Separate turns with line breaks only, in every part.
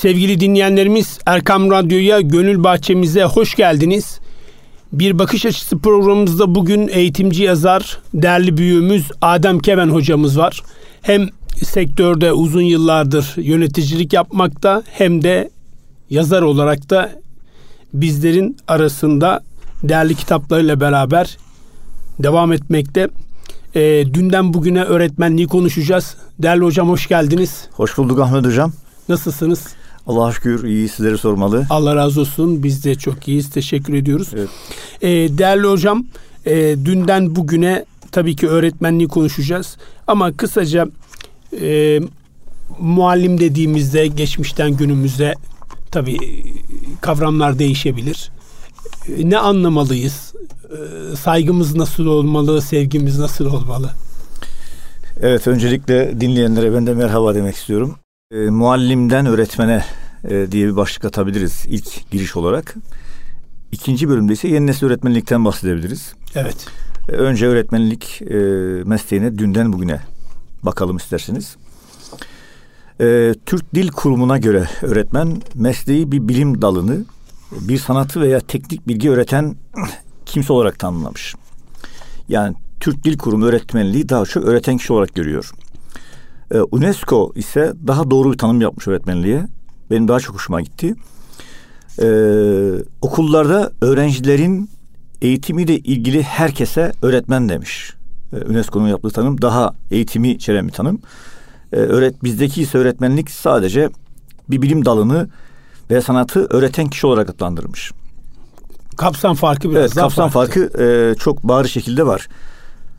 Sevgili dinleyenlerimiz Erkam Radyo'ya, Gönül Bahçemize hoş geldiniz. Bir Bakış Açısı programımızda bugün eğitimci yazar, değerli büyüğümüz Adem Keven hocamız var. Hem sektörde uzun yıllardır yöneticilik yapmakta hem de yazar olarak da bizlerin arasında değerli kitaplarıyla beraber devam etmekte. E, dünden bugüne öğretmenliği konuşacağız. Değerli hocam hoş geldiniz.
Hoş bulduk Ahmet hocam.
Nasılsınız?
Allah'a şükür iyi sizleri sormalı.
Allah razı olsun. Biz de çok iyiyiz. Teşekkür ediyoruz. Evet. E, değerli hocam e, dünden bugüne tabii ki öğretmenliği konuşacağız. Ama kısaca e, muallim dediğimizde geçmişten günümüzde tabii kavramlar değişebilir. E, ne anlamalıyız? E, saygımız nasıl olmalı? Sevgimiz nasıl olmalı?
Evet öncelikle dinleyenlere ben de merhaba demek istiyorum. E, muallimden öğretmene e, diye bir başlık atabiliriz ilk giriş olarak. İkinci bölümde ise yeni nesil öğretmenlikten bahsedebiliriz.
Evet.
E, önce öğretmenlik e, mesleğine dünden bugüne bakalım isterseniz. E, Türk Dil Kurumu'na göre öğretmen mesleği bir bilim dalını, bir sanatı veya teknik bilgi öğreten kimse olarak tanımlamış. Yani Türk Dil Kurumu öğretmenliği daha çok öğreten kişi olarak görüyor. Ee, UNESCO ise daha doğru bir tanım yapmış öğretmenliğe. Benim daha çok hoşuma gitti. Ee, okullarda öğrencilerin eğitimiyle ilgili herkese öğretmen demiş. Ee, UNESCO'nun yaptığı tanım daha eğitimi içeren bir tanım. Ee, öğret bizdeki ise öğretmenlik sadece bir bilim dalını ve sanatı öğreten kişi olarak adlandırmış.
Kapsam farkı biraz
evet,
daha
kapsam farkı, farkı e, çok bariz şekilde var.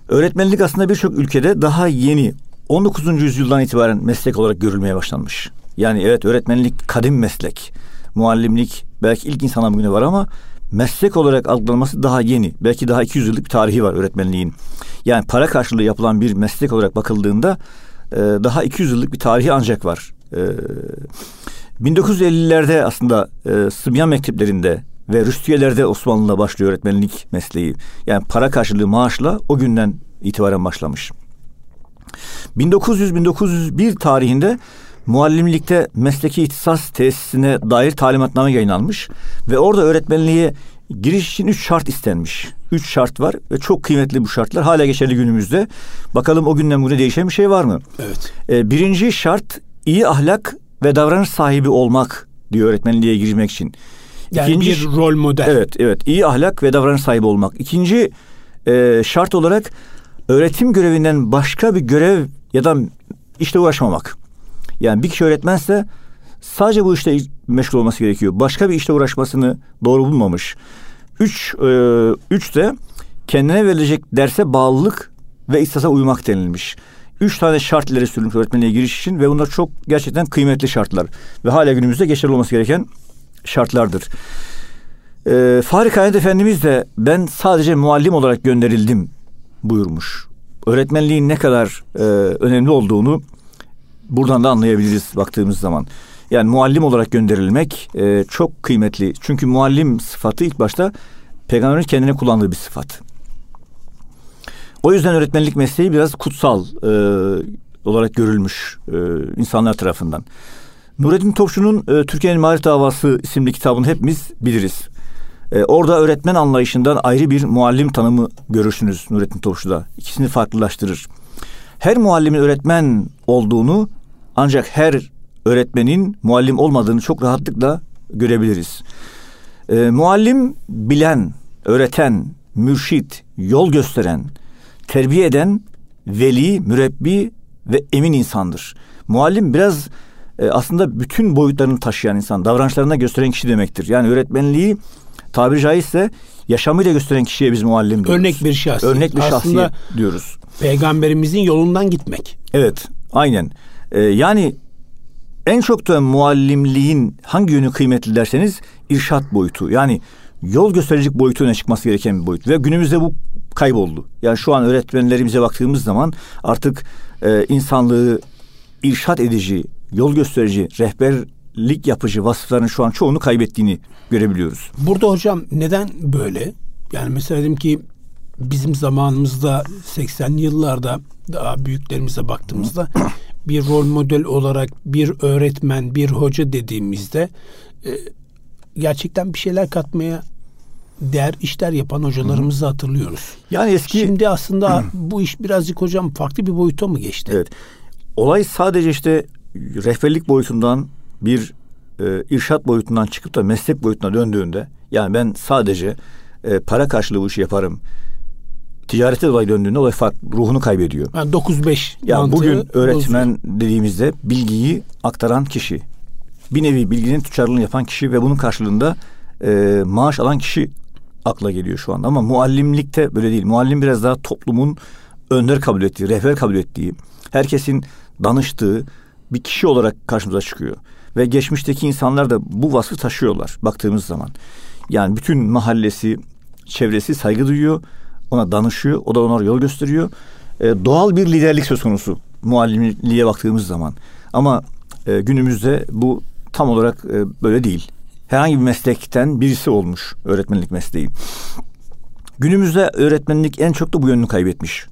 Öğretmenlik aslında birçok ülkede daha yeni 19. yüzyıldan itibaren meslek olarak görülmeye başlanmış. Yani evet öğretmenlik kadim meslek. Muallimlik belki ilk insana bugüne var ama meslek olarak algılanması daha yeni. Belki daha 200 yıllık bir tarihi var öğretmenliğin. Yani para karşılığı yapılan bir meslek olarak bakıldığında e, daha 200 yıllık bir tarihi ancak var. E, 1950'lerde aslında e, Sıbyan mekteplerinde ve Rüstiyelerde Osmanlı'da başlıyor öğretmenlik mesleği. Yani para karşılığı maaşla o günden itibaren başlamış. 1900-1901 tarihinde muallimlikte mesleki ihtisas tesisine dair talimatname yayınlanmış ve orada öğretmenliğe giriş için üç şart istenmiş. Üç şart var ve çok kıymetli bu şartlar hala geçerli günümüzde. Bakalım o günden bugüne değişen bir şey var mı?
Evet.
Ee, birinci şart iyi ahlak ve davranış sahibi olmak diyor öğretmenliğe girmek için.
Yani İkinci, bir rol model.
Evet, evet. İyi ahlak ve davranış sahibi olmak. İkinci e, şart olarak öğretim görevinden başka bir görev ya da işle uğraşmamak. Yani bir kişi öğretmense sadece bu işte meşgul olması gerekiyor. Başka bir işle uğraşmasını doğru bulmamış. Üç, e, üç de kendine verilecek derse bağlılık ve istasa uymak denilmiş. Üç tane şart ileri sürülmüş öğretmenliğe giriş için ve bunlar çok gerçekten kıymetli şartlar. Ve hala günümüzde geçerli olması gereken şartlardır. Ee, Fahri Kaynet Efendimiz de ben sadece muallim olarak gönderildim buyurmuş. Öğretmenliğin ne kadar e, önemli olduğunu buradan da anlayabiliriz baktığımız zaman. Yani muallim olarak gönderilmek e, çok kıymetli. Çünkü muallim sıfatı ilk başta peygamberin kendine kullandığı bir sıfat. O yüzden öğretmenlik mesleği biraz kutsal e, olarak görülmüş e, insanlar tarafından. Nurettin Topçu'nun e, Türkiye'nin Marif Davası isimli kitabını hepimiz biliriz. E, orada öğretmen anlayışından ayrı bir muallim tanımı görürsünüz Nurettin Topçu'da. İkisini farklılaştırır. Her muallimin öğretmen olduğunu ancak her öğretmenin muallim olmadığını çok rahatlıkla görebiliriz. E, muallim bilen, öğreten, mürşit, yol gösteren, terbiye eden, veli, mürebbi ve emin insandır. Muallim biraz e, aslında bütün boyutlarını taşıyan insan, davranışlarına gösteren kişi demektir. Yani öğretmenliği tabiri caizse yaşamıyla gösteren kişiye biz muallim diyoruz.
Örnek bir şahsiyet.
Örnek bir şahsiyet diyoruz.
Peygamberimizin yolundan gitmek.
Evet, aynen. Ee, yani en çok da muallimliğin hangi yönü kıymetli derseniz irşat boyutu. Yani yol göstericilik boyutu öne çıkması gereken bir boyut. Ve günümüzde bu kayboldu. Yani şu an öğretmenlerimize baktığımız zaman artık e, insanlığı irşat edici, yol gösterici, rehberlik yapıcı vasıfların şu an çoğunu kaybettiğini görebiliyoruz.
Burada hocam neden böyle? Yani mesela dedim ki bizim zamanımızda 80'li yıllarda daha büyüklerimize baktığımızda bir rol model olarak bir öğretmen, bir hoca dediğimizde e, gerçekten bir şeyler katmaya değer işler yapan hocalarımızı hatırlıyoruz.
Yani eski
Şimdi aslında bu iş birazcık hocam farklı bir boyuta mı geçti?
Evet. Olay sadece işte rehberlik boyutundan bir e, irşat boyutundan çıkıp da meslek boyutuna döndüğünde yani ben sadece e, para karşılığı bu işi yaparım. Ticarete dolayı döndüğünde olay fark, ruhunu kaybediyor.
Yani 9-5
Ya
mantığı
bugün öğretmen
bozuyor.
dediğimizde bilgiyi aktaran kişi. Bir nevi bilginin tüccarlığını yapan kişi ve bunun karşılığında e, maaş alan kişi akla geliyor şu anda. Ama muallimlikte böyle değil. Muallim biraz daha toplumun önder kabul ettiği, rehber kabul ettiği, herkesin danıştığı bir kişi olarak karşımıza çıkıyor. Ve geçmişteki insanlar da bu vasfı taşıyorlar baktığımız zaman. Yani bütün mahallesi, çevresi saygı duyuyor, ona danışıyor, o da ona yol gösteriyor. E, doğal bir liderlik söz konusu muallimliğe baktığımız zaman. Ama e, günümüzde bu tam olarak e, böyle değil. Herhangi bir meslekten birisi olmuş öğretmenlik mesleği. Günümüzde öğretmenlik en çok da bu yönünü kaybetmiş.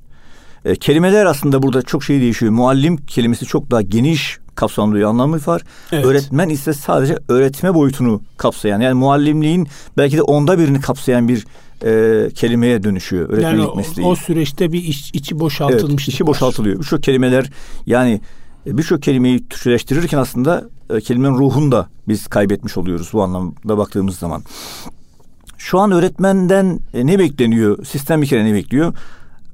E, kelimeler aslında burada çok şey değişiyor. Muallim kelimesi çok daha geniş kapsamlı bir anlamı var.
Evet.
Öğretmen ise sadece öğretme boyutunu kapsayan yani muallimliğin belki de onda birini kapsayan bir e, kelimeye dönüşüyor öğretmenlik
Yani o,
mesleği.
o süreçte bir iç, içi boşaltılmış.
Evet, içi boşaltılıyor. Birçok kelimeler yani e, birçok kelimeyi Türkçeleştirirken aslında e, kelimenin ruhunu da biz kaybetmiş oluyoruz bu anlamda baktığımız zaman. Şu an öğretmenden e, ne bekleniyor? Sistem bir kere ne bekliyor?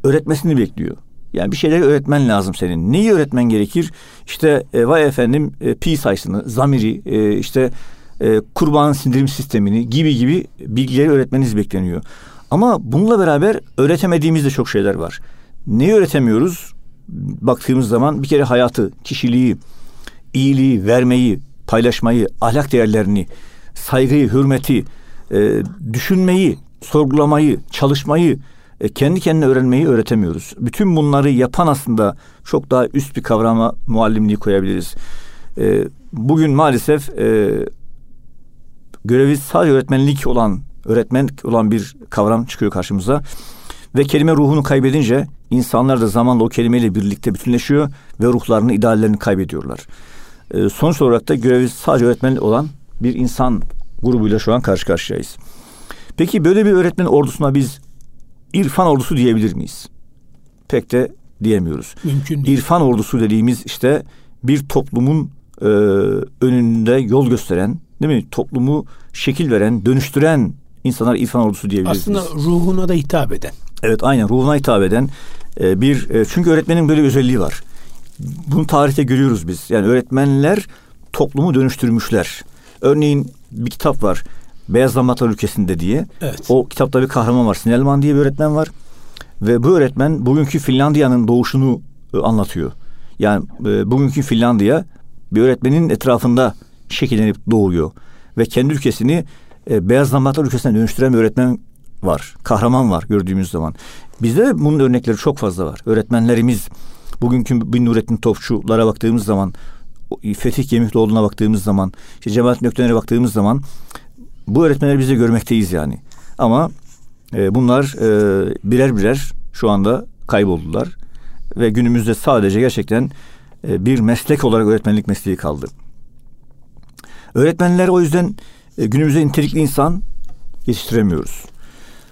Öğretmesini bekliyor. Yani bir şeyleri öğretmen lazım senin. Neyi öğretmen gerekir? İşte e, vay efendim e, pi sayısını, zamiri, e, işte e, kurban sindirim sistemini gibi gibi bilgileri öğretmeniz bekleniyor. Ama bununla beraber öğretemediğimiz de çok şeyler var. Neyi öğretemiyoruz? Baktığımız zaman bir kere hayatı, kişiliği, iyiliği, vermeyi, paylaşmayı, ahlak değerlerini, saygıyı, hürmeti, e, düşünmeyi, sorgulamayı, çalışmayı, e, kendi kendine öğrenmeyi öğretemiyoruz. Bütün bunları yapan aslında çok daha üst bir kavrama muallimliği koyabiliriz. E, bugün maalesef e, görevi sadece öğretmenlik olan, öğretmen olan bir kavram çıkıyor karşımıza. Ve kelime ruhunu kaybedince insanlar da zamanla o kelimeyle birlikte bütünleşiyor ve ruhlarını, ideallerini kaybediyorlar. E, sonuç olarak da görevi sadece öğretmen olan bir insan grubuyla şu an karşı karşıyayız. Peki böyle bir öğretmen ordusuna biz irfan ordusu diyebilir miyiz? Pek de diyemiyoruz.
Mümkün değil.
İrfan ordusu dediğimiz işte bir toplumun e, önünde yol gösteren, değil mi? Toplumu şekil veren, dönüştüren insanlar irfan ordusu diyebiliriz.
Aslında
biz.
ruhuna da hitap eden.
Evet aynen ruhuna hitap eden e, bir e, çünkü öğretmenin böyle bir özelliği var. Bunu tarihte görüyoruz biz. Yani öğretmenler toplumu dönüştürmüşler. Örneğin bir kitap var. Beyaz Damatlar Ülkesi'nde diye.
Evet.
O kitapta bir kahraman var. Sinelman diye bir öğretmen var. Ve bu öğretmen bugünkü Finlandiya'nın doğuşunu e, anlatıyor. Yani e, bugünkü Finlandiya bir öğretmenin etrafında şekillenip doğuyor. Ve kendi ülkesini e, Beyaz Damatlar Ülkesi'ne dönüştüren bir öğretmen var. Kahraman var gördüğümüz zaman. Bizde de bunun örnekleri çok fazla var. Öğretmenlerimiz bugünkü Bin Nurettin Topçulara baktığımız zaman Fetih Gemihloğlu'na baktığımız zaman işte Cemalettin Öktener'e baktığımız zaman bu öğretmenleri biz de görmekteyiz yani. Ama e, bunlar e, birer birer şu anda kayboldular. Ve günümüzde sadece gerçekten e, bir meslek olarak öğretmenlik mesleği kaldı. Öğretmenler o yüzden e, günümüzde nitelikli insan yetiştiremiyoruz.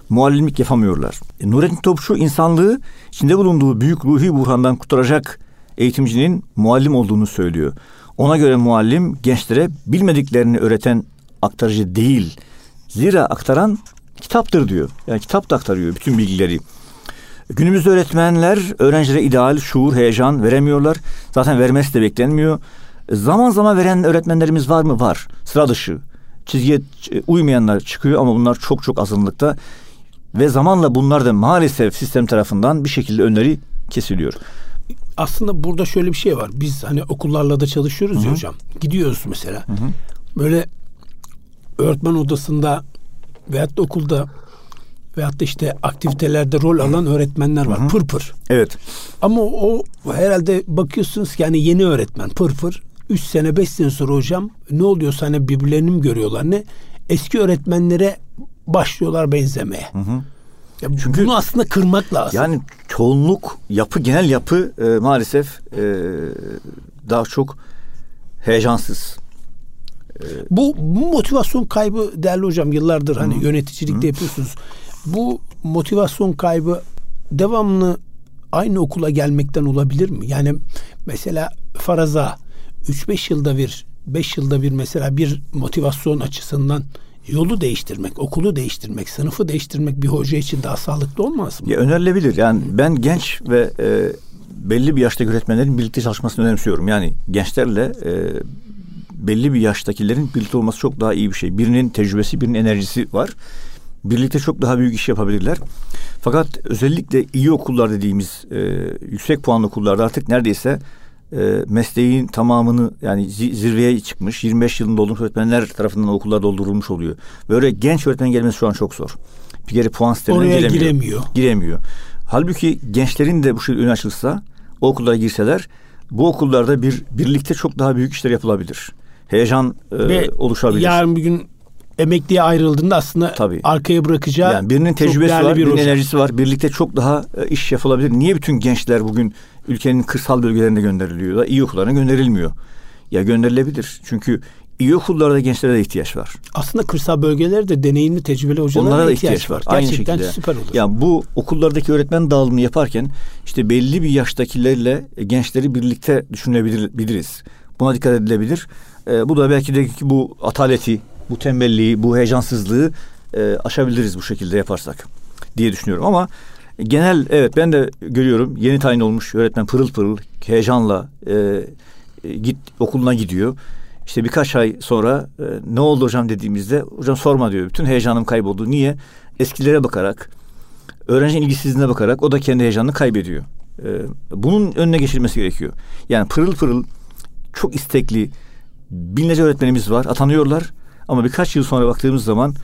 Muallimlik yapamıyorlar. E, Nurettin Topçu insanlığı içinde bulunduğu büyük ruhi buhrandan kurtaracak eğitimcinin muallim olduğunu söylüyor. Ona göre muallim gençlere bilmediklerini öğreten aktarıcı değil. Zira aktaran kitaptır diyor. Yani kitap da aktarıyor bütün bilgileri. Günümüzde öğretmenler öğrencilere ideal, şuur, heyecan veremiyorlar. Zaten vermesi de beklenmiyor. Zaman zaman veren öğretmenlerimiz var mı? Var. Sıra dışı. Çizgiye uymayanlar çıkıyor ama bunlar çok çok azınlıkta. Ve zamanla bunlar da maalesef sistem tarafından bir şekilde önleri kesiliyor.
Aslında burada şöyle bir şey var. Biz hani okullarla da çalışıyoruz
Hı-hı.
ya hocam. Gidiyoruz mesela.
Hı hı.
Böyle öğretmen odasında veyahut da okulda veyahut da işte aktivitelerde rol alan öğretmenler var.
Hı hı.
Pır pır.
Evet.
Ama o herhalde bakıyorsunuz ki yani yeni öğretmen pır pır. Üç sene beş sene sonra hocam ne oluyorsa hani birbirlerini mi görüyorlar ne? Eski öğretmenlere başlıyorlar benzemeye.
Hı hı.
Ya Çünkü bunu aslında kırmak lazım.
Yani çoğunluk yapı genel yapı e, maalesef e, daha çok heyecansız.
Bu, bu motivasyon kaybı değerli hocam yıllardır hani Hı. yöneticilikte Hı. yapıyorsunuz. Bu motivasyon kaybı devamlı aynı okula gelmekten olabilir mi? Yani mesela faraza 3-5 yılda bir 5 yılda bir mesela bir motivasyon açısından yolu değiştirmek, okulu değiştirmek, sınıfı değiştirmek bir hoca için daha sağlıklı olmaz mı?
Ya önerilebilir. Yani ben genç ve e, belli bir yaştaki öğretmenlerin birlikte çalışmasını önemsiyorum. Yani gençlerle e, belli bir yaştakilerin birlikte olması çok daha iyi bir şey. Birinin tecrübesi, birinin enerjisi var. Birlikte çok daha büyük iş yapabilirler. Fakat özellikle iyi okullar dediğimiz e, yüksek puanlı okullarda artık neredeyse e, mesleğin tamamını yani zirveye çıkmış 25 yılında doldurmuş öğretmenler tarafından okullar doldurulmuş oluyor. Böyle genç öğretmen gelmesi şu an çok zor. Bir kere puan sistemine
Oraya
giremiyor.
giremiyor.
Giremiyor. Halbuki gençlerin de bu şey önü açılsa o okullara girseler bu okullarda bir birlikte çok daha büyük işler yapılabilir. Heyecan e, oluşabilir.
Yarın bir gün emekliye ayrıldığında aslında Tabii. arkaya bırakacağı
yani birinin tecrübesi var, bir birinin hocam. enerjisi var. Birlikte çok daha e, iş yapılabilir. Niye bütün gençler bugün ülkenin kırsal bölgelerine gönderiliyor da iyi okullarına gönderilmiyor? Ya gönderilebilir. Çünkü iyi okullarda gençlere de ihtiyaç var.
Aslında kırsal bölgelerde deneyimli, tecrübeli hocalara Onlara da ihtiyaç, ihtiyaç var. var. Gerçekten Aynı şekilde. süper olur.
Yani bu okullardaki öğretmen dağılımını yaparken işte belli bir yaştakilerle gençleri birlikte düşünebiliriz. Buna dikkat edilebilir. E, bu da belki de bu ataleti, bu tembelliği, bu heyecansızlığı e, aşabiliriz bu şekilde yaparsak diye düşünüyorum ama genel evet ben de görüyorum yeni tayin olmuş öğretmen pırıl pırıl heyecanla e, e, git okuluna gidiyor. İşte birkaç ay sonra e, ne oldu hocam dediğimizde hocam sorma diyor. Bütün heyecanım kayboldu. Niye? Eskilere bakarak, öğrencinin ilgisizliğine bakarak o da kendi heyecanını kaybediyor. E, bunun önüne geçilmesi gerekiyor. Yani pırıl pırıl çok istekli binlerce öğretmenimiz var. Atanıyorlar ama birkaç yıl sonra baktığımız zaman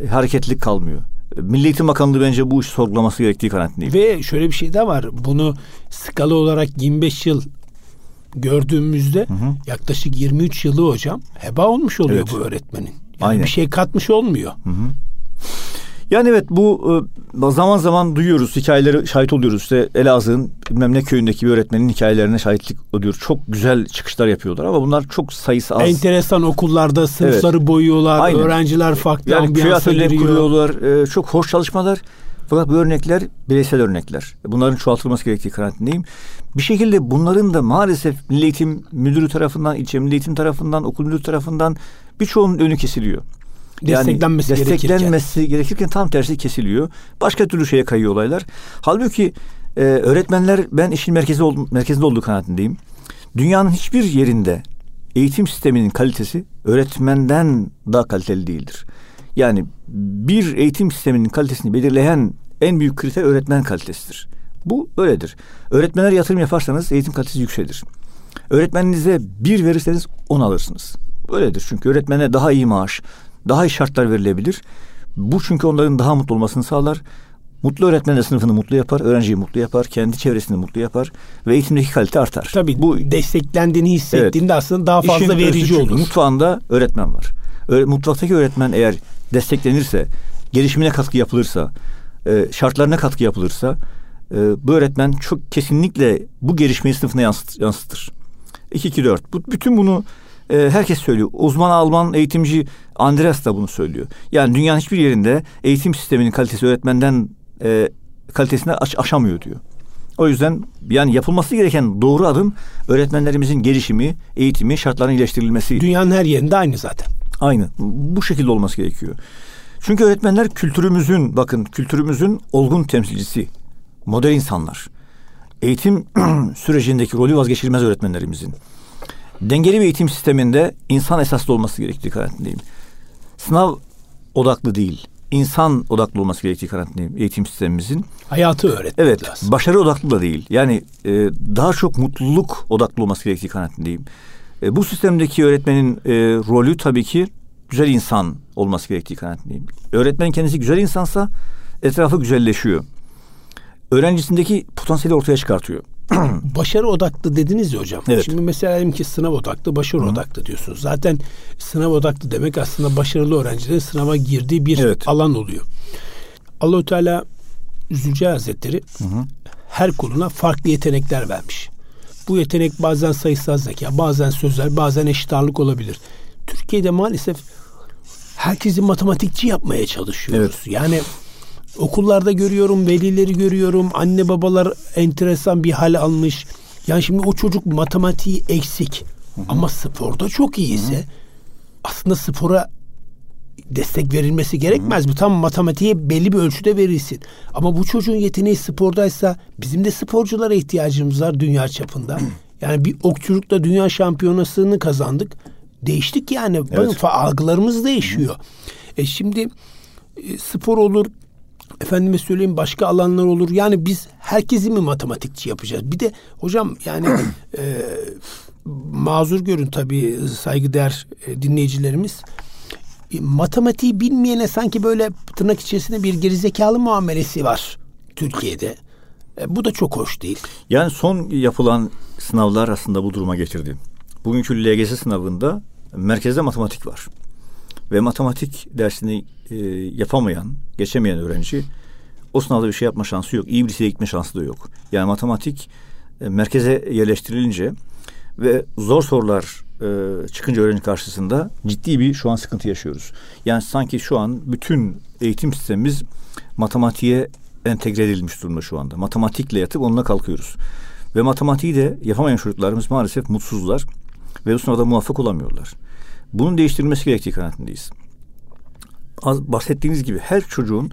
e, hareketlilik kalmıyor. Milli Eğitim Bakanlığı bence bu işi sorgulaması gerektiği kanaatindeyim.
Ve şöyle bir şey de var. Bunu skala olarak 25 yıl gördüğümüzde hı hı. yaklaşık 23 yılı hocam heba olmuş oluyor evet. bu öğretmenin. Yani Aynen. bir şey katmış olmuyor. Hı hı.
Yani evet bu e, zaman zaman duyuyoruz hikayeleri şahit oluyoruz. İşte Elazığ'ın bilmem ne köyündeki bir öğretmenin hikayelerine şahitlik oluyor. Çok güzel çıkışlar yapıyorlar ama bunlar çok sayısı az.
Enteresan okullarda sınıfları evet. boyuyorlar. Aynen. Öğrenciler farklı yani ambiyansa giriyor.
kuruyorlar. E, çok hoş çalışmalar. Fakat bu örnekler bireysel örnekler. Bunların çoğaltılması gerektiği kanaatindeyim. Bir şekilde bunların da maalesef Milli Eğitim Müdürü tarafından, ilçe Milli Eğitim tarafından, okul müdürü tarafından birçoğunun önü kesiliyor
desteklenmesi,
yani desteklenmesi gerekirken. gerekirken tam tersi kesiliyor. Başka türlü şeye kayıyor olaylar. Halbuki e, öğretmenler ben işin merkezi ol, merkezinde olduğu kanaatindeyim. Dünyanın hiçbir yerinde eğitim sisteminin kalitesi öğretmenden daha kaliteli değildir. Yani bir eğitim sisteminin kalitesini belirleyen en büyük kriter öğretmen kalitesidir. Bu böyledir. Öğretmenler yatırım yaparsanız eğitim kalitesi yükselir. Öğretmeninize bir verirseniz on alırsınız. Böyledir çünkü öğretmene daha iyi maaş, daha iyi şartlar verilebilir. Bu çünkü onların daha mutlu olmasını sağlar. Mutlu öğretmen de sınıfını mutlu yapar, öğrenciyi mutlu yapar, kendi çevresini mutlu yapar ve eğitimdeki kalite artar.
Tabii bu desteklendiğini hissettiğinde evet, aslında daha fazla verici olur.
Mutfağında öğretmen var. Öğre, mutfaktaki öğretmen eğer desteklenirse, gelişimine katkı yapılırsa, e, şartlarına katkı yapılırsa e, bu öğretmen çok kesinlikle bu gelişmeyi sınıfına yansıt, yansıtır. 2-2-4. Bu, bütün bunu e, herkes söylüyor. Uzman Alman eğitimci Andreas da bunu söylüyor. Yani dünyanın hiçbir yerinde eğitim sisteminin kalitesi öğretmenden e, kalitesine aş, aşamıyor diyor. O yüzden yani yapılması gereken doğru adım öğretmenlerimizin gelişimi, eğitimi, şartların iyileştirilmesi.
Dünyanın her yerinde aynı zaten.
Aynı. Bu şekilde olması gerekiyor. Çünkü öğretmenler kültürümüzün, bakın kültürümüzün olgun temsilcisi. Modern insanlar. Eğitim sürecindeki rolü vazgeçilmez öğretmenlerimizin. Dengeli bir eğitim sisteminde insan esaslı olması gerektiği kanaatindeyim. Sınav odaklı değil, insan odaklı olması gerektiği kanaatindeyim eğitim sistemimizin.
Hayatı öğretmek
evet, lazım. başarı odaklı da değil. Yani e, daha çok mutluluk odaklı olması gerektiği kanaatindeyim. E, bu sistemdeki öğretmenin e, rolü tabii ki güzel insan olması gerektiği kanaatindeyim. Öğretmen kendisi güzel insansa etrafı güzelleşiyor. Öğrencisindeki potansiyeli ortaya çıkartıyor.
başarı odaklı dediniz ya hocam. Evet. Şimdi mesela diyelim ki sınav odaklı, başarı Hı. odaklı diyorsunuz. Zaten sınav odaklı demek aslında başarılı öğrencilerin sınava girdiği bir evet. alan oluyor. Allahu Teala Zülcelal Hazretleri her kuluna farklı yetenekler vermiş. Bu yetenek bazen sayısal zeka, bazen sözel, bazen eşit ağırlık olabilir. Türkiye'de maalesef herkesi matematikçi yapmaya çalışıyoruz. Yani okullarda görüyorum, velileri görüyorum, anne babalar enteresan bir hal almış. Yani şimdi o çocuk matematiği eksik ama sporda çok iyiyse aslında spora destek verilmesi gerekmez mi? Tam matematiğe belli bir ölçüde verilsin. Ama bu çocuğun yeteneği spordaysa bizim de sporculara ihtiyacımız var dünya çapında. Yani bir okçulukta dünya şampiyonasını kazandık. Değiştik yani.
Evet.
Bakın algılarımız değişiyor. E şimdi e, spor olur, efendime söyleyeyim başka alanlar olur. Yani biz herkesi mi matematikçi yapacağız? Bir de hocam yani e, mazur görün tabii saygıdeğer e, dinleyicilerimiz. E, matematiği bilmeyene sanki böyle tırnak içerisinde bir gerizekalı muamelesi var Türkiye'de. E, bu da çok hoş değil.
Yani son yapılan sınavlar aslında bu duruma getirdi. Bugünkü LGS sınavında merkezde matematik var. Ve matematik dersini e, yapamayan, geçemeyen öğrenci o sınavda bir şey yapma şansı yok. İyi bir liseye gitme şansı da yok. Yani matematik e, merkeze yerleştirilince ve zor sorular e, çıkınca öğrenci karşısında ciddi bir şu an sıkıntı yaşıyoruz. Yani sanki şu an bütün eğitim sistemimiz matematiğe entegre edilmiş durumda şu anda. Matematikle yatıp onunla kalkıyoruz. Ve matematiği de yapamayan çocuklarımız maalesef mutsuzlar ve bu sınavda muvaffak olamıyorlar. Bunun değiştirilmesi gerektiği kanaatindeyiz. Az bahsettiğiniz gibi her çocuğun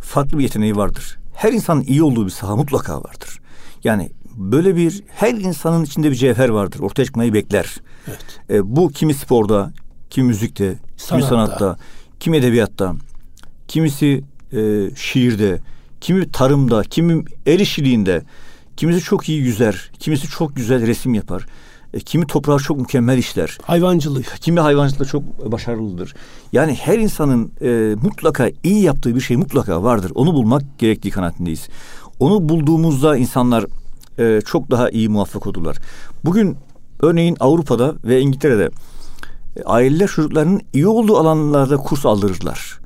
farklı bir yeteneği vardır. Her insanın iyi olduğu bir saha mutlaka vardır. Yani böyle bir her insanın içinde bir cevher vardır. Ortaya çıkmayı bekler.
Evet.
E, bu kimi sporda, kimi müzikte, kimi
Sanatta.
sanatta, kimi edebiyatta, kimisi e, şiirde, kimi tarımda, kimi el işçiliğinde, kimisi çok iyi yüzer, kimisi çok güzel resim yapar, e, kimi toprağı çok mükemmel işler,
Hayvancılık.
kimi hayvancılıkta çok başarılıdır. Yani her insanın e, mutlaka iyi yaptığı bir şey mutlaka vardır. Onu bulmak gerektiği kanaatindeyiz. Onu bulduğumuzda insanlar e, çok daha iyi muvaffak olurlar. Bugün örneğin Avrupa'da ve İngiltere'de e, aileler çocuklarının iyi olduğu alanlarda kurs aldırırlar.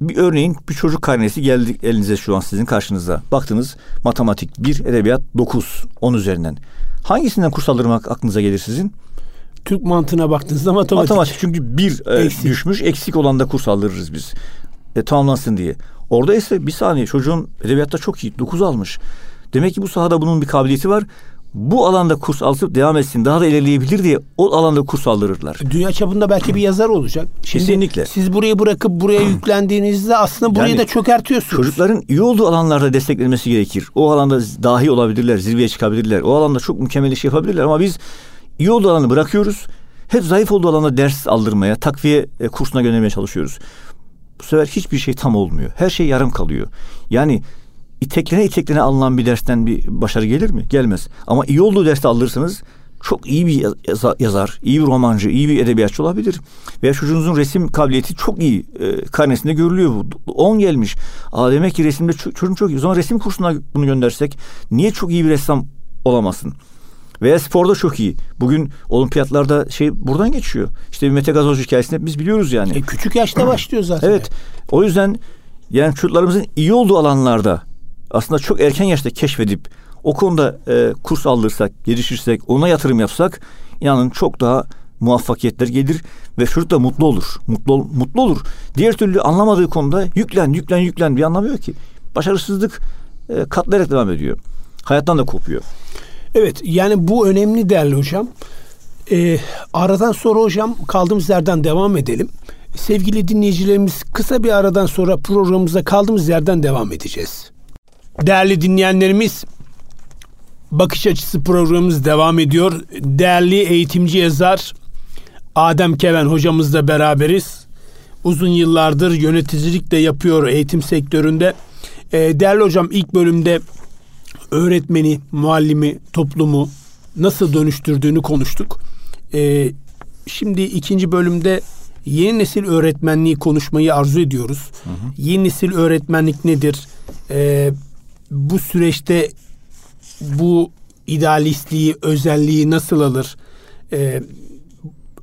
Bir örneğin bir çocuk karnesi geldi elinize şu an sizin karşınızda. Baktınız matematik 1, edebiyat 9, 10 üzerinden. Hangisinden kurs aldırmak aklınıza gelir sizin?
Türk mantığına baktığınızda matematik.
Matematik çünkü bir e,
Eksik.
düşmüş eksik olan da kurs aldırırız biz. E, tamamlansın diye. Orada ise bir saniye çocuğun edebiyatta çok iyi 9 almış. Demek ki bu sahada bunun bir kabiliyeti var. Bu alanda kurs alıp devam etsin daha da ilerleyebilir diye o alanda kurs aldırırlar.
Dünya çapında belki bir yazar olacak. Şimdi
Kesinlikle.
Siz burayı bırakıp buraya yüklendiğinizde aslında burayı
Yani
da çökertiyorsunuz.
Çocukların iyi olduğu alanlarda desteklenmesi gerekir. O alanda dahi olabilirler, zirveye çıkabilirler. O alanda çok mükemmel iş yapabilirler ama biz iyi olduğu alanı bırakıyoruz. Hep zayıf olduğu alanda ders aldırmaya, takviye e, kursuna göndermeye çalışıyoruz. Bu sefer hiçbir şey tam olmuyor. Her şey yarım kalıyor. Yani iteklene iteklene alınan bir dersten bir başarı gelir mi? Gelmez. Ama iyi olduğu derste alırsanız çok iyi bir yaza- yazar, iyi bir romancı, iyi bir edebiyatçı olabilir. Veya çocuğunuzun resim kabiliyeti çok iyi. E, karnesinde görülüyor bu. 10 gelmiş. Aa demek ki resimde ço- çocuğum çok iyi. O zaman resim kursuna bunu göndersek niye çok iyi bir ressam olamasın? Veya sporda çok iyi. Bugün olimpiyatlarda şey buradan geçiyor. İşte bir Mete Gazoz hikayesini biz biliyoruz yani.
E, küçük yaşta başlıyor zaten.
Evet. O yüzden yani çocuklarımızın iyi olduğu alanlarda aslında çok erken yaşta keşfedip o konuda e, kurs aldırsak, gelişirsek, ona yatırım yapsak inanın çok daha muvaffakiyetler gelir ve çocuk da mutlu olur. Mutlu mutlu olur. Diğer türlü anlamadığı konuda yüklen, yüklen, yüklen bir anlamıyor ki. Başarısızlık e, katlayarak devam ediyor. Hayattan da kopuyor.
Evet yani bu önemli değerli hocam. Ee, aradan sonra hocam kaldığımız yerden devam edelim. Sevgili dinleyicilerimiz kısa bir aradan sonra programımıza kaldığımız yerden devam edeceğiz. Değerli dinleyenlerimiz Bakış Açısı programımız devam ediyor. Değerli eğitimci yazar Adem Keven hocamızla beraberiz. Uzun yıllardır yöneticilik de yapıyor eğitim sektöründe. Ee, değerli hocam ilk bölümde öğretmeni, muallimi, toplumu nasıl dönüştürdüğünü konuştuk. Ee, şimdi ikinci bölümde yeni nesil öğretmenliği konuşmayı arzu ediyoruz. Yeni nesil öğretmenlik nedir? Ee, bu süreçte bu idealistliği, özelliği nasıl alır? Ee,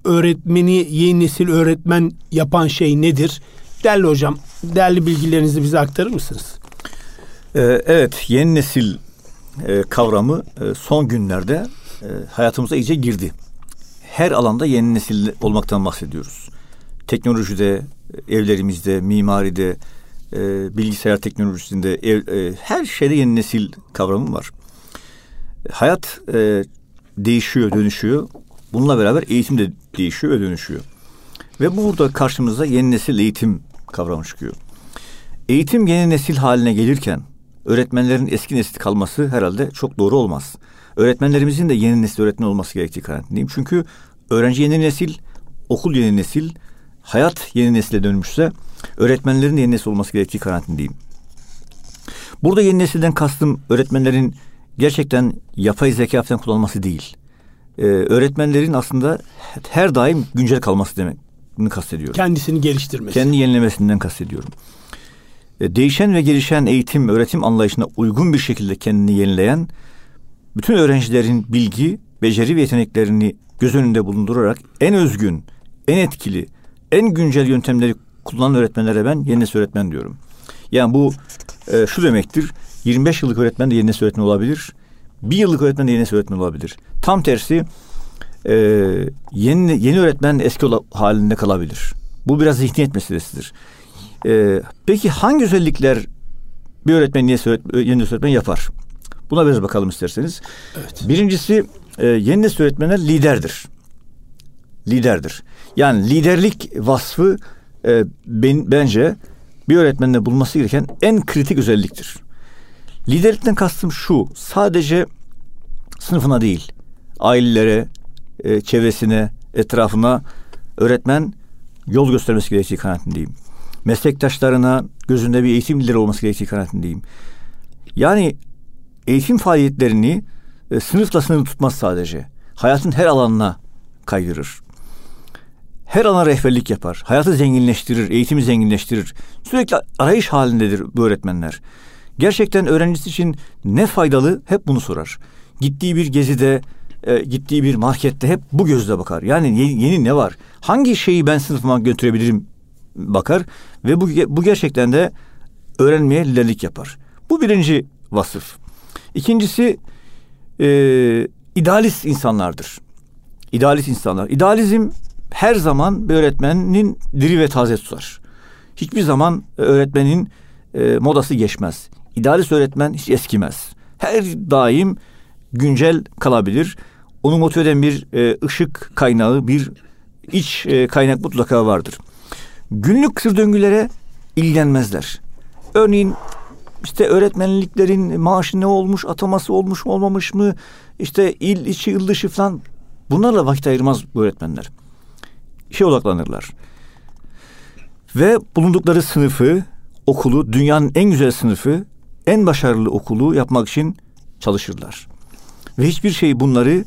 öğretmeni yeni nesil öğretmen yapan şey nedir? Değerli hocam, değerli bilgilerinizi bize aktarır mısınız?
Ee, evet, yeni nesil e, kavramı e, son günlerde e, hayatımıza iyice girdi. Her alanda yeni nesil olmaktan bahsediyoruz. Teknolojide, evlerimizde, mimaride, e, bilgisayar teknolojisinde, ev, e, her şeyde yeni nesil kavramı var. Hayat e, değişiyor, dönüşüyor. Bununla beraber eğitim de değişiyor ve dönüşüyor. Ve burada karşımıza yeni nesil eğitim kavramı çıkıyor. Eğitim yeni nesil haline gelirken öğretmenlerin eski nesil kalması herhalde çok doğru olmaz. Öğretmenlerimizin de yeni nesil öğretmen olması gerektiği kanaatindeyim. Çünkü öğrenci yeni nesil, okul yeni nesil, hayat yeni nesile dönmüşse öğretmenlerin yeni nesil olması gerektiği kanaatindeyim. Burada yeni nesilden kastım öğretmenlerin gerçekten yapay zeka falan kullanması değil. Ee, öğretmenlerin aslında her daim güncel kalması demek kastediyorum.
Kendisini geliştirmesi.
Kendi yenilemesinden kastediyorum. Ee, değişen ve gelişen eğitim, öğretim anlayışına uygun bir şekilde kendini yenileyen, bütün öğrencilerin bilgi, beceri ve yeteneklerini göz önünde bulundurarak en özgün, en etkili, en güncel yöntemleri kullanan öğretmenlere ben yeni nesil öğretmen diyorum. Yani bu e, şu demektir. 25 yıllık öğretmen de yeni nesil öğretmen olabilir. Bir yıllık öğretmen de yeni nesil öğretmen olabilir. Tam tersi e, yeni yeni öğretmen eski halinde kalabilir. Bu biraz zihniyet meselesidir. E, peki hangi özellikler bir öğretmen öğretmen, yeni nesil öğretmen yapar? Buna biraz bakalım isterseniz. Evet. Birincisi e, yeni nesil öğretmenler liderdir. Liderdir. Yani liderlik vasfı e, ben, bence bir öğretmende bulması gereken en kritik özelliktir. Liderlikten kastım şu, sadece sınıfına değil, ailelere, e, çevresine, etrafına öğretmen yol göstermesi gerektiği kanaatindeyim. Meslektaşlarına gözünde bir eğitim lideri olması gerektiği kanaatindeyim. Yani eğitim faaliyetlerini e, sınıfla sınırlı tutmaz sadece. Hayatın her alanına kaydırır her ana rehberlik yapar. Hayatı zenginleştirir, eğitimi zenginleştirir. Sürekli arayış halindedir bu öğretmenler. Gerçekten öğrencisi için ne faydalı hep bunu sorar. Gittiği bir gezide, e, gittiği bir markette hep bu gözle bakar. Yani yeni, yeni ne var? Hangi şeyi ben sınıfıma götürebilirim bakar ve bu bu gerçekten de öğrenmeye liderlik yapar. Bu birinci vasıf. İkincisi e, idealist insanlardır. İdealist insanlar. İdealizm her zaman bir öğretmenin diri ve taze tutar. Hiçbir zaman öğretmenin e, modası geçmez. İdealist öğretmen hiç eskimez. Her daim güncel kalabilir. Onu motive eden bir e, ışık kaynağı, bir iç e, kaynak mutlaka vardır. Günlük kısır döngülere ilgilenmezler. Örneğin işte öğretmenliklerin maaşı ne olmuş, ataması olmuş mu olmamış mı, işte il içi, il dışı falan bunlarla vakit ayırmaz bu öğretmenler işe odaklanırlar. Ve bulundukları sınıfı, okulu, dünyanın en güzel sınıfı, en başarılı okulu yapmak için çalışırlar. Ve hiçbir şey bunları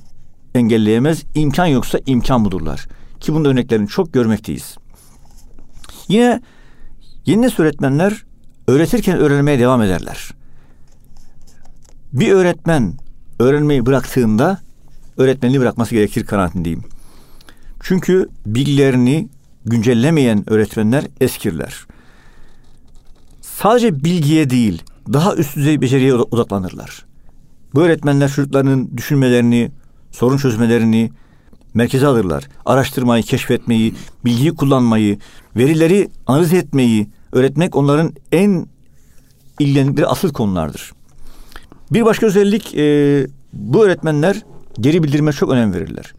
engelleyemez. İmkan yoksa imkan budurlar. Ki bunun örneklerini çok görmekteyiz. Yine yeni nesil öğretmenler öğretirken öğrenmeye devam ederler. Bir öğretmen öğrenmeyi bıraktığında öğretmenliği bırakması gerekir kanaatindeyim. Çünkü bilgilerini güncellemeyen öğretmenler eskirler. Sadece bilgiye değil, daha üst düzey beceriye odaklanırlar. Bu öğretmenler çocuklarının düşünmelerini, sorun çözmelerini merkeze alırlar. Araştırmayı, keşfetmeyi, bilgiyi kullanmayı, verileri analiz etmeyi öğretmek onların en ilgilendikleri asıl konulardır. Bir başka özellik e, bu öğretmenler geri bildirime çok önem verirler.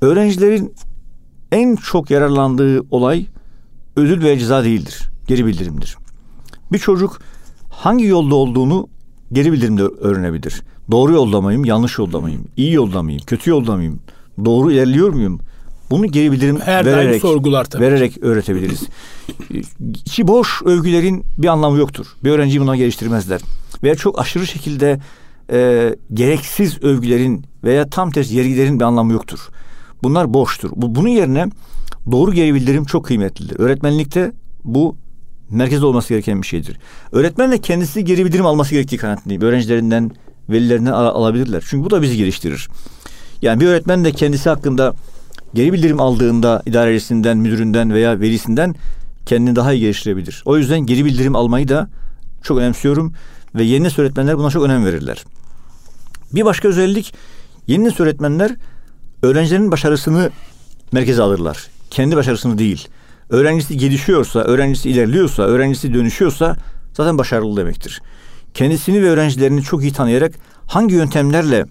Öğrencilerin en çok yararlandığı olay ödül ve ceza değildir. Geri bildirimdir. Bir çocuk hangi yolda olduğunu geri bildirimde öğrenebilir. Doğru yolda mıyım, yanlış yolda mıyım, iyi yolda mıyım, kötü yolda mıyım, doğru ilerliyor muyum? Bunu geri bildirim Her vererek, sorgular tabii. vererek öğretebiliriz. İçi boş övgülerin bir anlamı yoktur. Bir öğrenciyi buna geliştirmezler. Veya çok aşırı şekilde e, gereksiz övgülerin veya tam tersi yergilerin bir anlamı yoktur. Bunlar boştur. Bu, bunun yerine doğru geri bildirim çok kıymetlidir. Öğretmenlikte bu merkezde olması gereken bir şeydir. Öğretmen de kendisi geri bildirim alması gerektiği kanaatindeyim. Öğrencilerinden, velilerinden al- alabilirler. Çünkü bu da bizi geliştirir. Yani bir öğretmen de kendisi hakkında geri bildirim aldığında idarecisinden, müdüründen veya velisinden kendini daha iyi geliştirebilir. O yüzden geri bildirim almayı da çok önemsiyorum ve yeni öğretmenler buna çok önem verirler. Bir başka özellik yeni öğretmenler öğrencilerin başarısını merkeze alırlar. Kendi başarısını değil. Öğrencisi gelişiyorsa, öğrencisi ilerliyorsa, öğrencisi dönüşüyorsa zaten başarılı demektir. Kendisini ve öğrencilerini çok iyi tanıyarak hangi yöntemlerle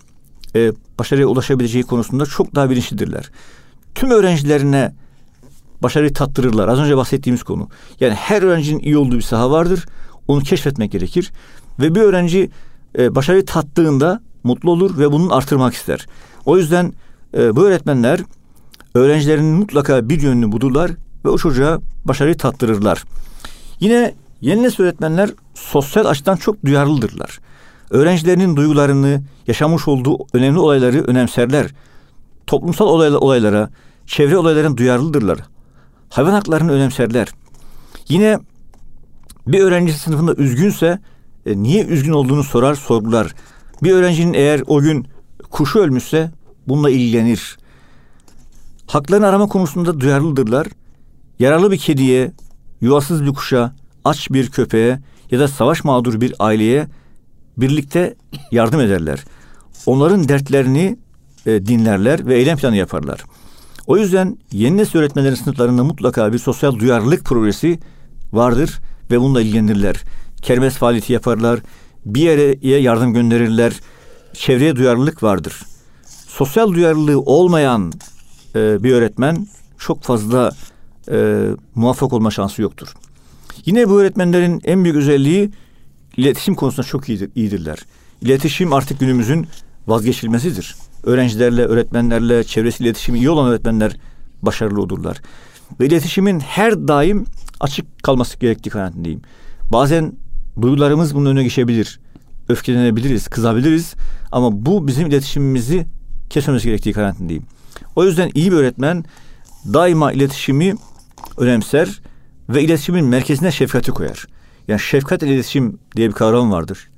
e, başarıya ulaşabileceği konusunda çok daha bilinçlidirler. Tüm öğrencilerine başarıyı tattırırlar. Az önce bahsettiğimiz konu. Yani her öğrencinin iyi olduğu bir saha vardır. Onu keşfetmek gerekir. Ve bir öğrenci e, başarıyı tattığında mutlu olur ve bunu artırmak ister. O yüzden e, bu öğretmenler öğrencilerinin mutlaka bir yönünü bulurlar ve o çocuğa başarıyı tattırırlar. Yine yeni nesil öğretmenler sosyal açıdan çok duyarlıdırlar. Öğrencilerinin duygularını, yaşamış olduğu önemli olayları önemserler. Toplumsal olaylara, çevre olaylarına duyarlıdırlar. Hayvan haklarını önemserler. Yine bir öğrenci sınıfında üzgünse e, niye üzgün olduğunu sorar, sorgular. Bir öğrencinin eğer o gün kuşu ölmüşse bununla ilgilenir. Haklarını arama konusunda duyarlıdırlar. Yaralı bir kediye, yuvasız bir kuşa, aç bir köpeğe ya da savaş mağdur bir aileye birlikte yardım ederler. Onların dertlerini e, dinlerler ve eylem planı yaparlar. O yüzden yeni nesil öğretmenlerin sınıflarında mutlaka bir sosyal duyarlılık projesi vardır ve bununla ilgilenirler. Kermes faaliyeti yaparlar, bir yere yardım gönderirler, çevreye duyarlılık vardır. Sosyal duyarlılığı olmayan e, bir öğretmen çok fazla e, muvaffak olma şansı yoktur. Yine bu öğretmenlerin en büyük özelliği iletişim konusunda çok iyidir, iyidirler. İletişim artık günümüzün vazgeçilmesidir. Öğrencilerle, öğretmenlerle, çevresi iletişimi iyi olan öğretmenler başarılı olurlar. Ve iletişimin her daim açık kalması gerektiği kanaatindeyim. Bazen duygularımız bunun önüne geçebilir. Öfkelenebiliriz, kızabiliriz ama bu bizim iletişimimizi kesmemesi gerektiği kanaatindeyim. O yüzden iyi bir öğretmen daima iletişimi önemser ve iletişimin merkezine şefkati koyar. Yani şefkat iletişim diye bir kavram vardır.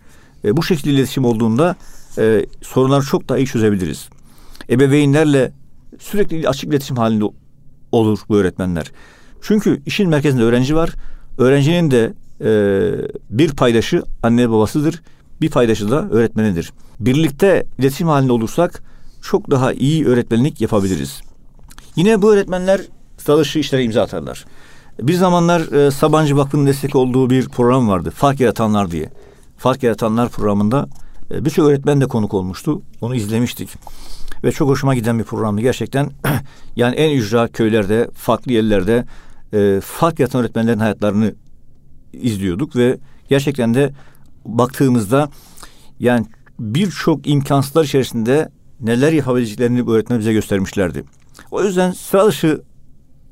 E, bu şekilde iletişim olduğunda e, sorunları çok daha iyi çözebiliriz. Ebeveynlerle sürekli açık iletişim halinde olur bu öğretmenler. Çünkü işin merkezinde öğrenci var. Öğrencinin de e, bir paydaşı anne babasıdır. Bir paydaşı da öğretmenidir. Birlikte iletişim halinde olursak çok daha iyi öğretmenlik yapabiliriz. Yine bu öğretmenler sıra işlere imza atarlar. Bir zamanlar e, Sabancı Vakfı'nın destek olduğu bir program vardı. Fark Yaratanlar diye. Fark Yaratanlar programında e, birçok öğretmen de konuk olmuştu. Onu izlemiştik. Ve çok hoşuma giden bir programdı gerçekten. yani en ücra köylerde, farklı yerlerde e, fark yaratan öğretmenlerin hayatlarını izliyorduk ve gerçekten de baktığımızda yani birçok imkansızlar içerisinde neler yapabileceklerini bu öğretmen bize göstermişlerdi. O yüzden sıra dışı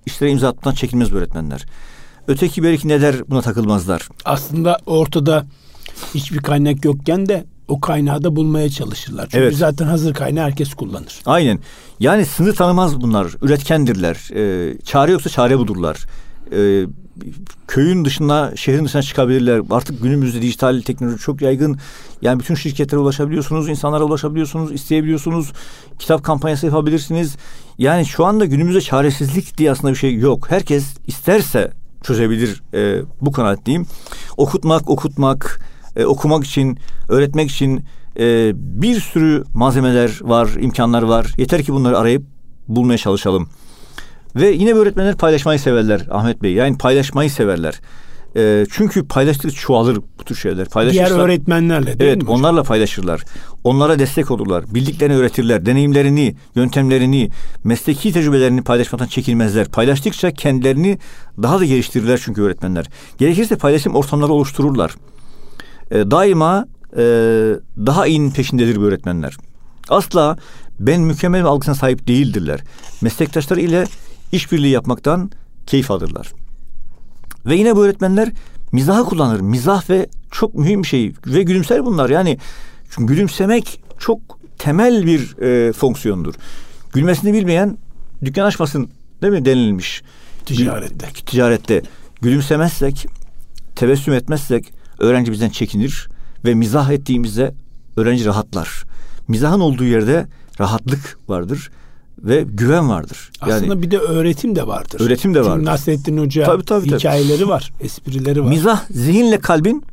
işlere imza atmaktan çekinmez bu öğretmenler. Öteki belki ne der buna takılmazlar.
Aslında ortada hiçbir kaynak yokken de o kaynağı da bulmaya çalışırlar. Çünkü evet. zaten hazır kaynağı herkes kullanır.
Aynen. Yani sınır tanımaz bunlar. Üretkendirler. Ee, çare yoksa çare budurlar. Ee, köyün dışına, şehrin dışına çıkabilirler. Artık günümüzde dijital teknoloji çok yaygın. Yani bütün şirketlere ulaşabiliyorsunuz, insanlara ulaşabiliyorsunuz, isteyebiliyorsunuz. Kitap kampanyası yapabilirsiniz. Yani şu anda günümüzde çaresizlik diye aslında bir şey yok. Herkes isterse çözebilir e, bu kanaatliyim. Okutmak, okutmak, e, okumak için, öğretmek için e, bir sürü malzemeler var, imkanlar var. Yeter ki bunları arayıp bulmaya çalışalım. Ve yine öğretmenler paylaşmayı severler Ahmet Bey. Yani paylaşmayı severler. E, çünkü paylaştıkça çoğalır bu tür şeyler.
Diğer öğretmenlerle değil
evet, mi? Evet onlarla paylaşırlar. Onlara destek olurlar. Bildiklerini öğretirler. Deneyimlerini, yöntemlerini, mesleki tecrübelerini paylaşmaktan çekinmezler. Paylaştıkça kendilerini daha da geliştirirler çünkü öğretmenler. Gerekirse paylaşım ortamları oluştururlar. E, daima e, daha iyinin peşindedir bu öğretmenler. Asla ben mükemmel algısına sahip değildirler. Meslektaşları ile işbirliği yapmaktan keyif alırlar. Ve yine bu öğretmenler mizahı kullanır. Mizah ve çok mühim bir şey ve gülümser bunlar. Yani çünkü gülümsemek çok temel bir e, fonksiyondur. Gülmesini bilmeyen dükkan açmasın değil mi denilmiş.
Ticarette.
Ticarette. Gülümsemezsek, tebessüm etmezsek öğrenci bizden çekinir ve mizah ettiğimizde öğrenci rahatlar. Mizahın olduğu yerde rahatlık vardır ve güven vardır.
Yani, Aslında bir de öğretim de vardır.
Öğretim de vardır.
Nasrettin Hoca tabii, tabii, hikayeleri tabii. var, esprileri var.
Mizah zihinle kalbin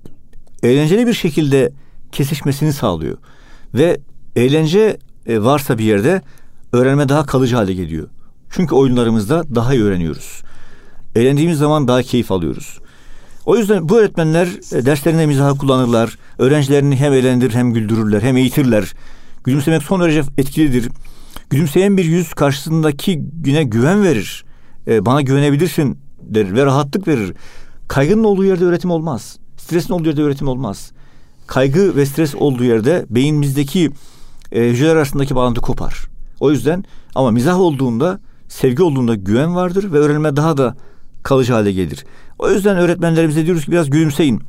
eğlenceli bir şekilde kesişmesini sağlıyor. Ve eğlence e, varsa bir yerde öğrenme daha kalıcı hale geliyor. Çünkü oyunlarımızda daha iyi öğreniyoruz. Eğlendiğimiz zaman daha keyif alıyoruz. O yüzden bu öğretmenler e, derslerinde mizahı kullanırlar. Öğrencilerini hem eğlendirir hem güldürürler hem eğitirler. Gülümsemek son derece etkilidir. Gülümseyen bir yüz karşısındaki güne güven verir. E, bana güvenebilirsin der ve rahatlık verir. Kaygının olduğu yerde öğretim olmaz. Stresin olduğu yerde öğretim olmaz. Kaygı ve stres olduğu yerde beyinimizdeki e, hücreler arasındaki bağlantı kopar. O yüzden ama mizah olduğunda, sevgi olduğunda güven vardır ve öğrenme daha da kalıcı hale gelir. O yüzden öğretmenlerimize diyoruz ki biraz gülümseyin.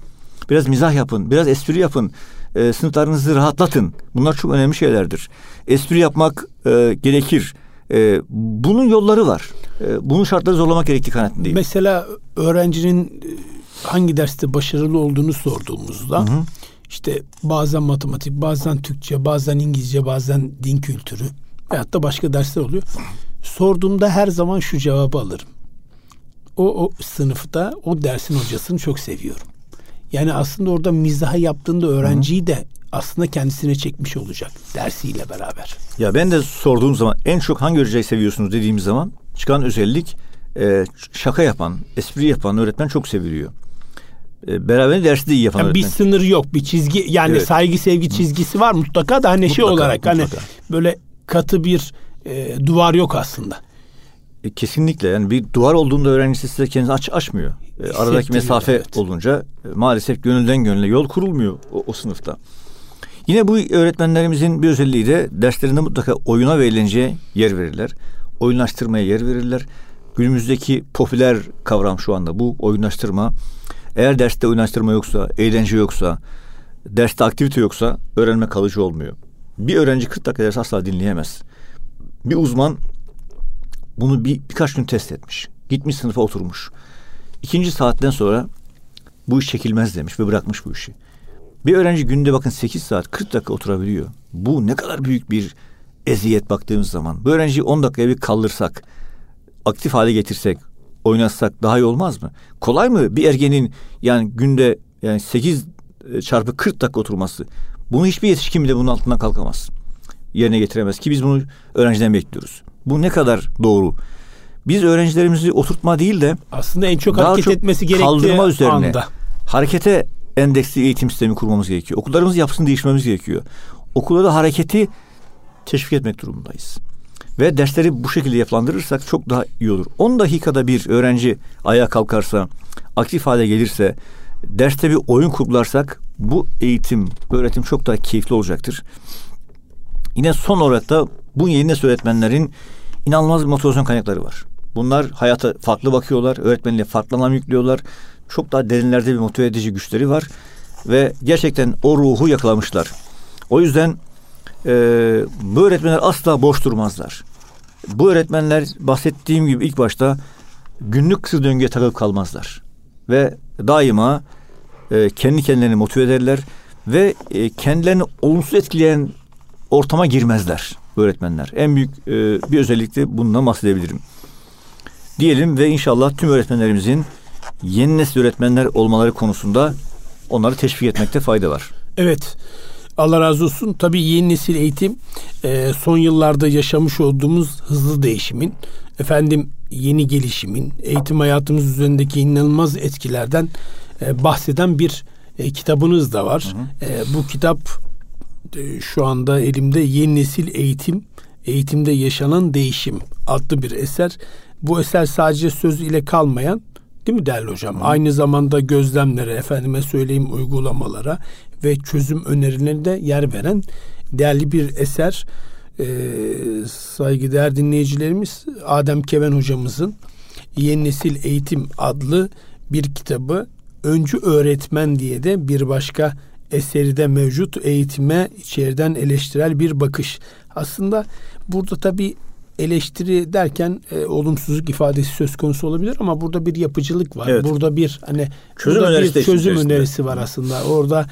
Biraz mizah yapın, biraz espri yapın. E, sınıflarınızı rahatlatın. Bunlar çok önemli şeylerdir. Espri yapmak e, gerekir. E, bunun yolları var. E, bunun şartları zorlamak gerektiği kanaatindeyim.
Mesela öğrencinin e, hangi derste başarılı olduğunu sorduğumuzda hı hı. işte bazen matematik, bazen Türkçe, bazen İngilizce, bazen din kültürü veyahut da başka dersler oluyor. Sorduğumda her zaman şu cevabı alırım. O, o sınıfta o dersin hocasını çok seviyorum. Yani aslında orada mizahı yaptığında öğrenciyi de aslında kendisine çekmiş olacak dersiyle beraber.
Ya ben de sorduğum zaman en çok hangi hocayı seviyorsunuz dediğimiz zaman çıkan özellik e, şaka yapan, espri yapan öğretmen çok seviliyor. E, beraber dersi de iyi yapan
yani
öğretmen.
Bir sınır yok, bir çizgi yani evet. saygı sevgi çizgisi var mutlaka da hani şey mutlaka, şey olarak hani mutlaka. hani böyle katı bir e, duvar yok aslında.
E, kesinlikle yani bir duvar olduğunda öğrencisi size kendini aç açmıyor. E, aradaki mesafe evet. olunca e, maalesef gönülden gönüle yol kurulmuyor o, o sınıfta. Yine bu öğretmenlerimizin bir özelliği de derslerinde mutlaka oyuna ve eğlenceye yer verirler. Oyunlaştırmaya yer verirler. Günümüzdeki popüler kavram şu anda bu oyunlaştırma. Eğer derste oyunlaştırma yoksa, eğlence yoksa, derste aktivite yoksa öğrenme kalıcı olmuyor. Bir öğrenci 40 dakika ders asla dinleyemez. Bir uzman bunu bir, birkaç gün test etmiş. Gitmiş sınıfa oturmuş. İkinci saatten sonra bu iş çekilmez demiş ve bırakmış bu işi. Bir öğrenci günde bakın 8 saat 40 dakika oturabiliyor. Bu ne kadar büyük bir eziyet baktığımız zaman. Bu öğrenciyi 10 dakikaya bir kaldırsak, aktif hale getirsek, oynatsak daha iyi olmaz mı? Kolay mı bir ergenin yani günde yani 8 e, çarpı 40 dakika oturması? Bunu hiçbir yetişkin bile bunun altından kalkamaz. Yerine getiremez ki biz bunu öğrenciden bekliyoruz. Bu ne kadar doğru? Biz öğrencilerimizi oturtma değil de
aslında en çok hareket çok etmesi gerektiği kaldırma üzerine anda.
harekete endeksli eğitim sistemi kurmamız gerekiyor. Okullarımız yapısını değiştirmemiz gerekiyor. Okulda hareketi teşvik etmek durumundayız. Ve dersleri bu şekilde yapılandırırsak çok daha iyi olur. 10 dakikada bir öğrenci ayağa kalkarsa, aktif hale gelirse, derste bir oyun kurgularsak bu eğitim, öğretim çok daha keyifli olacaktır. Yine son olarak da bu yeni nesil öğretmenlerin inanılmaz bir motivasyon kaynakları var. Bunlar hayata farklı bakıyorlar, öğretmenliğe farklı anlam yüklüyorlar. Çok daha derinlerde bir motive edici güçleri var ve gerçekten o ruhu yakalamışlar. O yüzden e, bu öğretmenler asla boş durmazlar. Bu öğretmenler bahsettiğim gibi ilk başta günlük kısır döngüye takılıp kalmazlar. Ve daima e, kendi kendilerini motive ederler ve e, kendilerini olumsuz etkileyen ortama girmezler öğretmenler. En büyük e, bir özellik de bundan bahsedebilirim. Diyelim ve inşallah tüm öğretmenlerimizin yeni nesil öğretmenler olmaları konusunda onları teşvik etmekte fayda var.
Evet. Allah razı olsun. Tabii yeni nesil eğitim e, son yıllarda yaşamış olduğumuz hızlı değişimin, efendim yeni gelişimin, eğitim hayatımız üzerindeki inanılmaz etkilerden e, bahseden bir e, kitabınız da var. Hı hı. E, bu kitap şu anda elimde Yeni Nesil Eğitim, Eğitimde Yaşanan Değişim adlı bir eser. Bu eser sadece söz ile kalmayan değil mi değerli hocam? Hı. Aynı zamanda gözlemlere, efendime söyleyeyim uygulamalara ve çözüm önerilerine de yer veren değerli bir eser. Ee, saygıdeğer dinleyicilerimiz Adem Keven hocamızın Yeni Nesil Eğitim adlı bir kitabı Öncü Öğretmen diye de bir başka eseri de mevcut eğitime içeriden eleştirel bir bakış. Aslında burada tabi eleştiri derken e, olumsuzluk ifadesi söz konusu olabilir ama burada bir yapıcılık var. Evet. Burada bir hani
çözüm önerisi
bir çözüm önerisi var aslında. Orada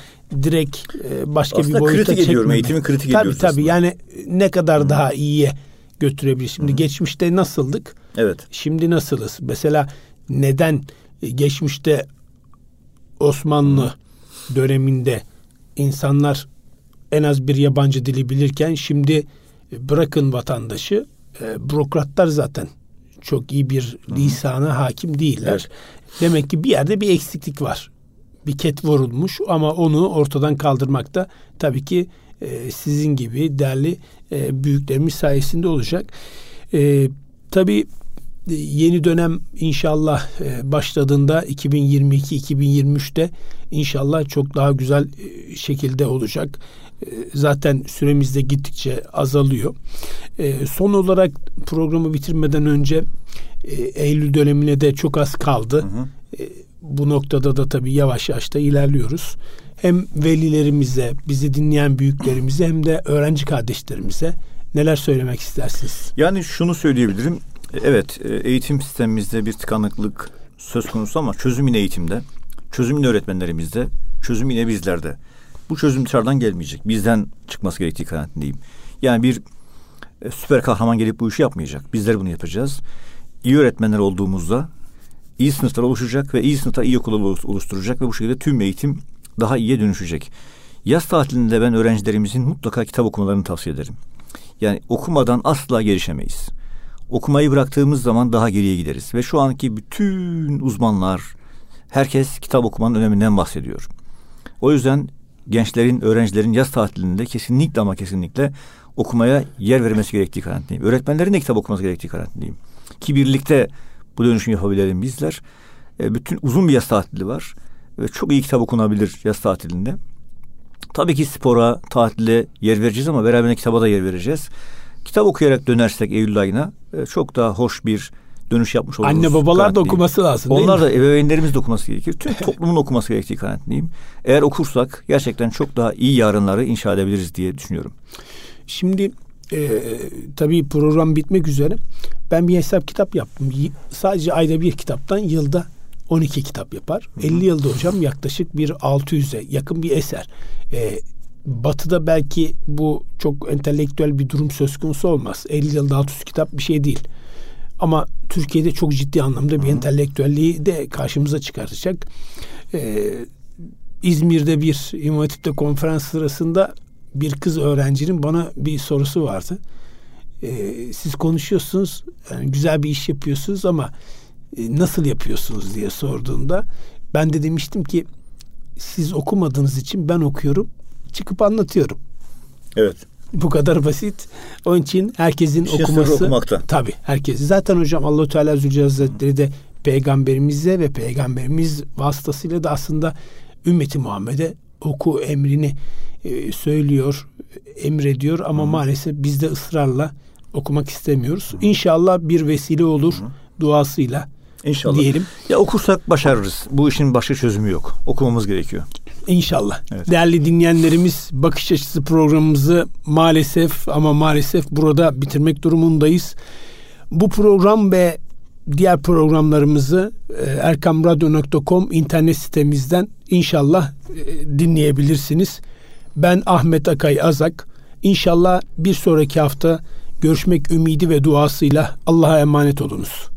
direkt e, başka aslında bir boyuta kritik çekmeme. ediyorum.
Eğitimi kritik
tabii,
ediyoruz.
Tabii tabii yani ne kadar Hı. daha iyiye götürebilir. Şimdi Hı. geçmişte nasıldık?
Evet.
Şimdi nasılız? Mesela neden geçmişte Osmanlı Hı döneminde insanlar en az bir yabancı dili bilirken şimdi bırakın vatandaşı e, bürokratlar zaten çok iyi bir lisana hakim değiller. Evet. Demek ki bir yerde bir eksiklik var. Bir ket vurulmuş ama onu ortadan kaldırmak da tabii ki e, sizin gibi değerli e, büyüklerimiz sayesinde olacak. E, tabii e, yeni dönem inşallah e, başladığında 2022-2023'te inşallah çok daha güzel e, şekilde olacak. Zaten süremiz de gittikçe azalıyor. Son olarak programı bitirmeden önce Eylül dönemine de çok az kaldı. Hı hı. Bu noktada da tabii yavaş yavaş da ilerliyoruz. Hem velilerimize, bizi dinleyen büyüklerimize hem de öğrenci kardeşlerimize neler söylemek istersiniz?
Yani şunu söyleyebilirim. Evet, eğitim sistemimizde bir tıkanıklık söz konusu ama çözüm yine eğitimde. Çözüm yine öğretmenlerimizde. Çözüm yine bizlerde. Bu çözüm dışarıdan gelmeyecek. Bizden çıkması gerektiği kanaatindeyim. Yani bir e, süper kahraman gelip bu işi yapmayacak. Bizler bunu yapacağız. İyi öğretmenler olduğumuzda iyi sınıflar oluşacak ve iyi sınıfta iyi okullar oluşturacak ve bu şekilde tüm eğitim daha iyiye dönüşecek. Yaz tatilinde ben öğrencilerimizin mutlaka kitap okumalarını tavsiye ederim. Yani okumadan asla gelişemeyiz. Okumayı bıraktığımız zaman daha geriye gideriz. Ve şu anki bütün uzmanlar, herkes kitap okumanın öneminden bahsediyor. O yüzden gençlerin, öğrencilerin yaz tatilinde kesinlikle ama kesinlikle okumaya yer vermesi gerektiği kanaatindeyim. Öğretmenlerin de kitap okuması gerektiği kanaatindeyim. Ki birlikte bu dönüşümü yapabilelim bizler. E, bütün uzun bir yaz tatili var ve çok iyi kitap okunabilir yaz tatilinde. Tabii ki spora, tatile yer vereceğiz ama beraber kitaba da yer vereceğiz. Kitap okuyarak dönersek Eylül ayına e, çok daha hoş bir dönüş yapmış oluruz.
Anne babalar da okuması lazım
Onlar da ebeveynlerimiz de okuması gerekir. Tüm toplumun okuması gerektiği kanaatindeyim. Eğer okursak gerçekten çok daha iyi yarınları inşa edebiliriz diye düşünüyorum.
Şimdi e, tabii program bitmek üzere. Ben bir hesap kitap yaptım. Sadece ayda bir kitaptan yılda 12 kitap yapar. Hı hı. 50 yılda hocam yaklaşık bir 600'e yakın bir eser. E, batı'da belki bu çok entelektüel bir durum söz konusu olmaz. 50 yılda 600 kitap bir şey değil. Ama Türkiye'de çok ciddi anlamda bir entelektüelliği de karşımıza çıkartacak. Ee, İzmir'de bir İmam Hatip'te konferans sırasında bir kız öğrencinin bana bir sorusu vardı. Ee, siz konuşuyorsunuz, yani güzel bir iş yapıyorsunuz ama e, nasıl yapıyorsunuz diye sorduğunda ben de demiştim ki siz okumadığınız için ben okuyorum, çıkıp anlatıyorum.
Evet.
Bu kadar basit. Onun için herkesin İşin okuması okumakta. Tabii herkes. Zaten hocam Allahu Teala Zülcelal Hazretleri de peygamberimize ve peygamberimiz vasıtasıyla da aslında ümmeti Muhammed'e oku emrini e, söylüyor, emrediyor ama Hı. maalesef biz de ısrarla okumak istemiyoruz. Hı. İnşallah bir vesile olur Hı. duasıyla. İnşallah. Diyelim.
Ya okursak başarırız. Bu işin başka çözümü yok. Okumamız gerekiyor.
İnşallah. Evet. Değerli dinleyenlerimiz bakış açısı programımızı maalesef ama maalesef burada bitirmek durumundayız. Bu program ve diğer programlarımızı e, erkamradyo.com internet sitemizden inşallah e, dinleyebilirsiniz. Ben Ahmet Akay Azak. İnşallah bir sonraki hafta görüşmek ümidi ve duasıyla Allah'a emanet olunuz.